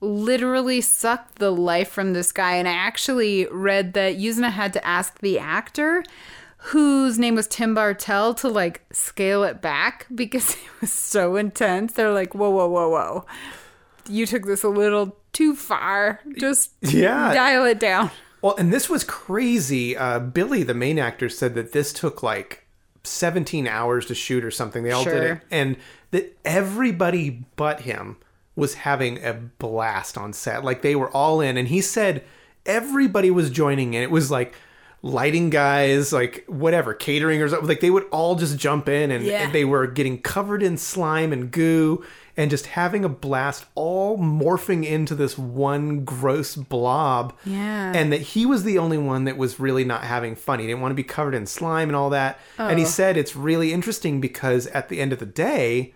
literally sucked the life from this guy. And I actually read that Yuzna had to ask the actor whose name was Tim Bartell to like scale it back because it was so intense. They're like, whoa, whoa, whoa, whoa. You took this a little too far. Just Yeah. dial it down. Well, and this was crazy. Uh, Billy, the main actor, said that this took like 17 hours to shoot or something. They all did it. And that everybody but him was having a blast on set. Like they were all in. And he said everybody was joining in. It was like lighting guys, like whatever, catering or something. Like they would all just jump in and, Yeah. and they were getting covered in slime and goo and just having a blast, all morphing into this one gross blob. Yeah. And that he was the only one that was really not having fun. He didn't want to be covered in slime and all that. And he Oh. said it's really interesting because at the end of the day,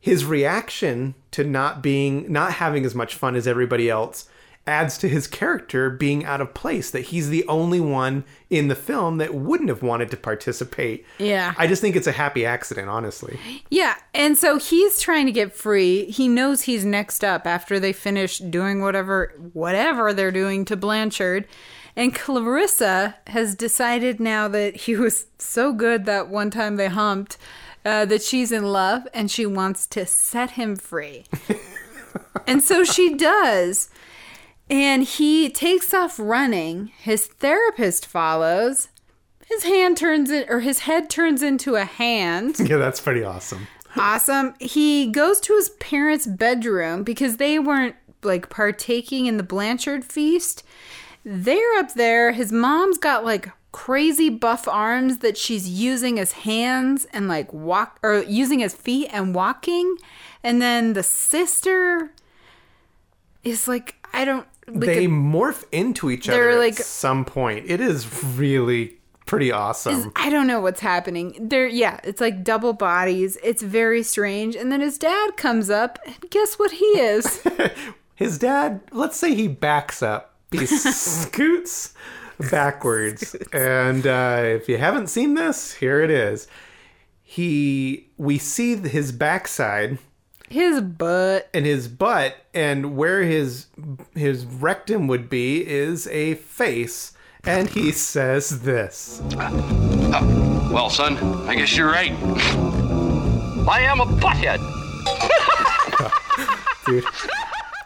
his reaction to not being not having as much fun as everybody else adds to his character being out of place that he's the only one in the film that wouldn't have wanted to participate Yeah. i just think it's a happy accident honestly Yeah, and so he's trying to get free. He knows he's next up after they finish doing whatever whatever they're doing to Blanchard. And Clarissa has decided now that he was so good that one time they humped uh, that she's in love and she wants to set him free. and so she does. And he takes off running. His therapist follows. His hand turns in, or his head turns into a hand yeah that's pretty awesome awesome. He goes to his parents' bedroom because they weren't like partaking in the Blanchard feast. They're up there. His mom's got like crazy buff arms that she's using as hands and like walk or using as feet and walking. And then the sister is like I don't they morph into each other like- at some point it is really pretty awesome I don't know what's happening. There, yeah, it's like double bodies. It's very strange. And then his dad comes up, and guess what he is? his dad let's say he backs up he scoots backwards and uh, if you haven't seen this here it is he we see his backside His butt. and his butt and where his his rectum would be is a face and he says this uh, oh, Well, son, I guess you're right. I am a butthead. dude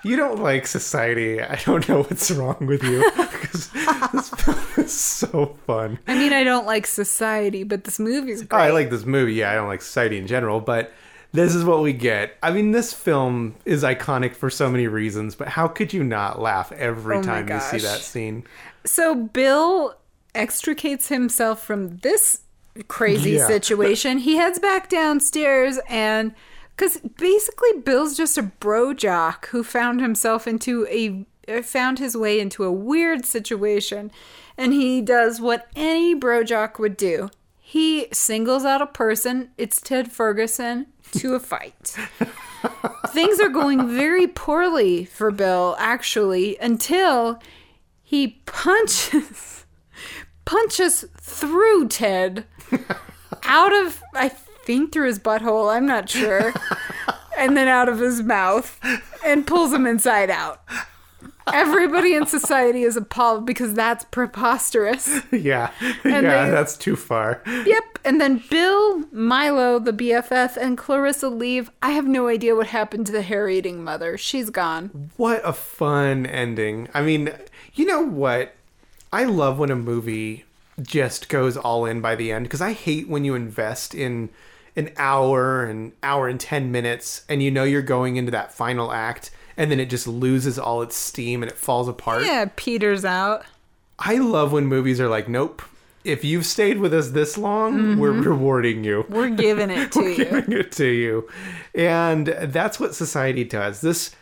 you don't like society i don't know what's wrong with you because this film is so fun I mean, I don't like society, but this movie's Oh. I like this movie. Yeah, I don't like society in general, but this is what we get. I mean, this film is iconic for so many reasons, but how could you not laugh every Oh time you see that scene? So Bill extricates himself from this crazy Yeah. situation. He heads back downstairs and because basically Bill's just a bro jock who found himself into a found his way into a weird situation and he does what any bro jock would do. He singles out a person, it's Ted Ferguson, to a fight. Things are going very poorly for Bill, actually, until he punches punches through Ted out of I think through his butthole, I'm not sure. and then out of his mouth and pulls him inside out. Everybody in society is appalled because that's preposterous. yeah, And yeah, they- that's too far. Yep. And then Bill, Milo, the BFF, and Clarissa leave. I have no idea what happened to the hair eating mother. She's gone. What a fun ending. I mean, you know what? I love when a movie just goes all in by the end because I hate when you invest in an hour and hour and 10 minutes and you know you're going into that final act and then it just loses all its steam and it falls apart. Yeah, Peter's out. I love when movies are like, nope. If you've stayed with us this long, we're mm-hmm. rewarding you. We're giving it to you. giving it to you. And that's what society does. This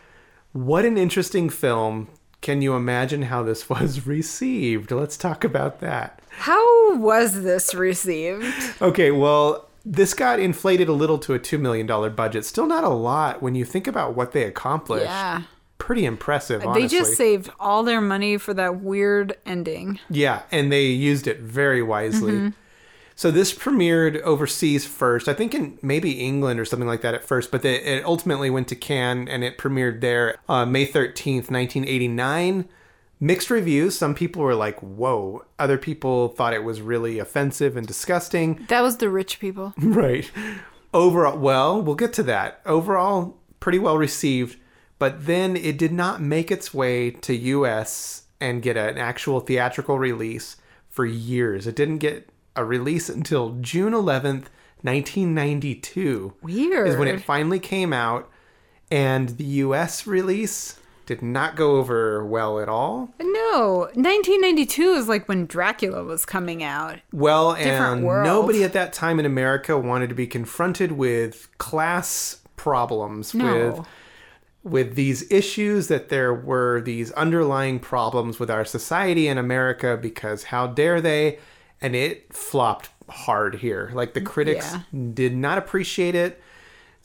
what an interesting film. Can you imagine how this was received? Let's talk about that. How was this received? Okay, well, this got inflated a little to a $2 million budget. Still not a lot when you think about what they accomplished. Yeah. Pretty impressive, honestly. They just saved all their money for that weird ending. Yeah, and they used it very wisely. So this premiered overseas first, I think in maybe England or something like that at first, but it ultimately went to Cannes and it premiered there uh, May 13th, 1989. Mixed reviews. Some people were like, whoa. Other people thought it was really offensive and disgusting. That was the rich people. Right. Overall, well, we'll get to that. Overall, pretty well received, but then it did not make its way to US and get an actual theatrical release for years. It didn't get a release until June 11th, 1992. Weird. Is when it finally came out and the US release did not go over well at all. No, 1992 is like when Dracula was coming out. Well, Different and world. nobody at that time in America wanted to be confronted with class problems No. with with these issues that there were these underlying problems with our society in America because how dare they and it flopped hard here like the critics Yeah. did not appreciate it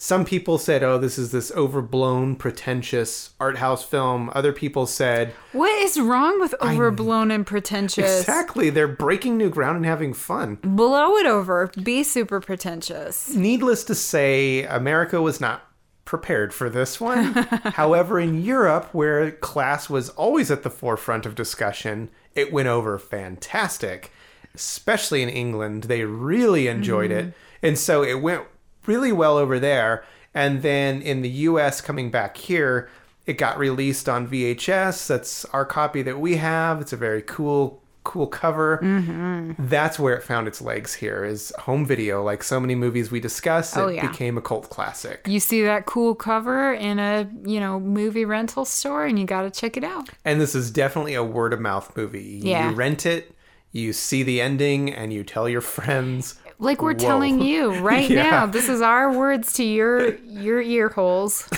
some people said oh this is this overblown pretentious art house film other people said What is wrong with overblown and pretentious? exactly they're breaking new ground and having fun Blow it over. Be super pretentious. needless to say, America was not prepared for this one. However, in Europe, where class was always at the forefront of discussion, it went over fantastic. Especially in England, they really enjoyed it. Mm-hmm. And so it went really well over there. And then in the US, coming back here, it got released on VHS. That's our copy that we have. It's a very cool, cool cover. Mm-hmm. That's where it found its legs here is home video. Like so many movies we discuss, oh, it Oh, yeah. became a cult classic. You see that cool cover in a, you know, movie rental store and you got to check it out. And this is definitely a word of mouth movie. Yeah. You rent it, you see the ending, and you tell your friends. Like we're Whoa. telling you right Yeah. now, this is our words to your your ear holes.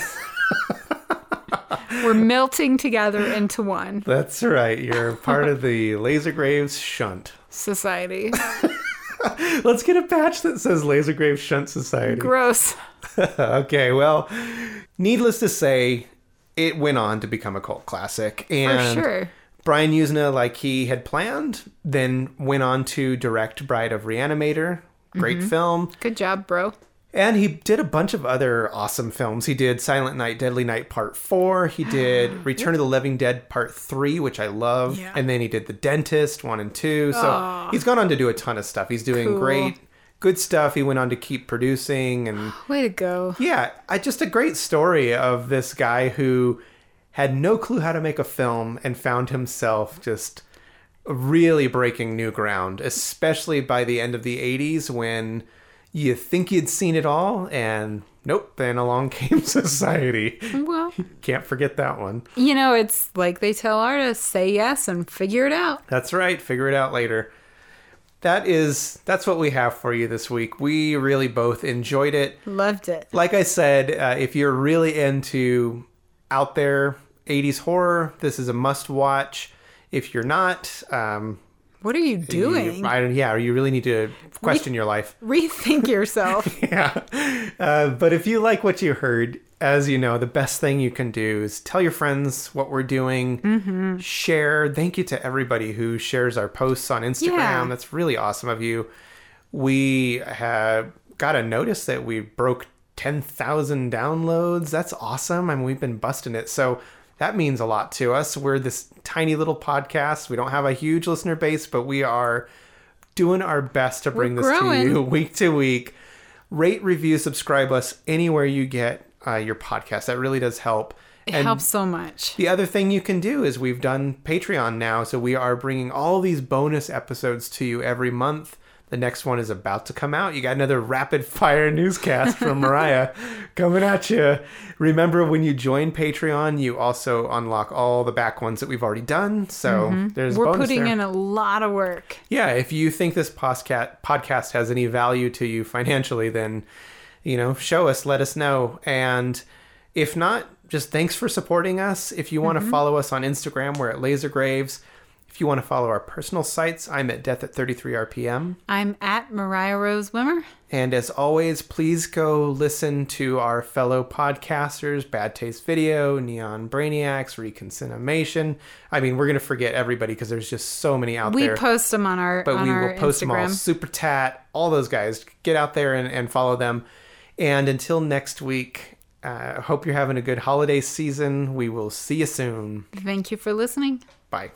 we're melting together into one That's right. You're part of the Laser Graves Shunt. society. Let's get a patch that says Laser Graves Shunt Society. Gross. okay, well, needless to say, it went on to become a cult classic. For And sure. Brian Yuzna, like he had planned, then went on to direct Bride of Reanimator. Great Mm-hmm. film. Good job, bro. And he did a bunch of other awesome films. He did Silent Night, Deadly Night Part 4. He did Return of the Living Dead Part 3, which I love. Yeah. And then he did The Dentist 1 and 2. So he's gone on to do a ton of stuff. He's doing Cool. great, good stuff. He went on to keep producing. And Way to go. yeah, I, just a great story of this guy who had no clue how to make a film and found himself just really breaking new ground, especially by the end of the 80s when you think you'd seen it all and nope, then along came society. Well, Can't forget that one. you know, it's like they tell artists say yes and figure it out. That's right, figure it out later. That is that's what we have for you this week. We really both enjoyed it. Loved it. like I said, uh, if you're really into out there 80s horror, this is a must watch. If you're not, um, What are you you, doing? I don't, yeah, you really need to question your life. Rethink yourself. yeah. Uh, but if you like what you heard, as you know, the best thing you can do is tell your friends what we're doing, Mm-hmm. share. Thank you to everybody who shares our posts on Instagram. Yeah. That's really awesome of you. We have got a notice that we broke 10,000 downloads. That's awesome. I mean, we've been busting it. So that means a lot to us. We're this tiny little podcast. We don't have a huge listener base, but we are doing our best to bring We're this growing. to you week to week. Rate, review, subscribe us anywhere you get uh, your podcast. That really does help. It helps so much. The other thing you can do is we've done Patreon now, so we are bringing all these bonus episodes to you every month. The next one is about to come out. You got another rapid fire newscast from Mariah coming at you. Remember, when you join Patreon, you also unlock all the back ones that we've already done. So there's Mm-hmm. We're bonus putting there. in a lot of work. Yeah, if you think this podcast podcast has any value to you financially, then you know, show us, let us know. And if not, just thanks for supporting us. If you want to follow us on Instagram, we're at Laser Graves. If you want to follow our personal sites, I'm at Death at 33 RPM. I'm at Mariah Rose Wimmer. And as always, please go listen to our fellow podcasters, Bad Taste Video, Neon Brainiacs, Reconcinimation. I mean, we're going to forget everybody because there's just so many out We there. We post them on our but on we our will post them all. Super Tat, all those guys. Get out there and, and follow them. And until next week, uh, hope you're having a good holiday season. We will see you soon. Thank you for listening. Bye.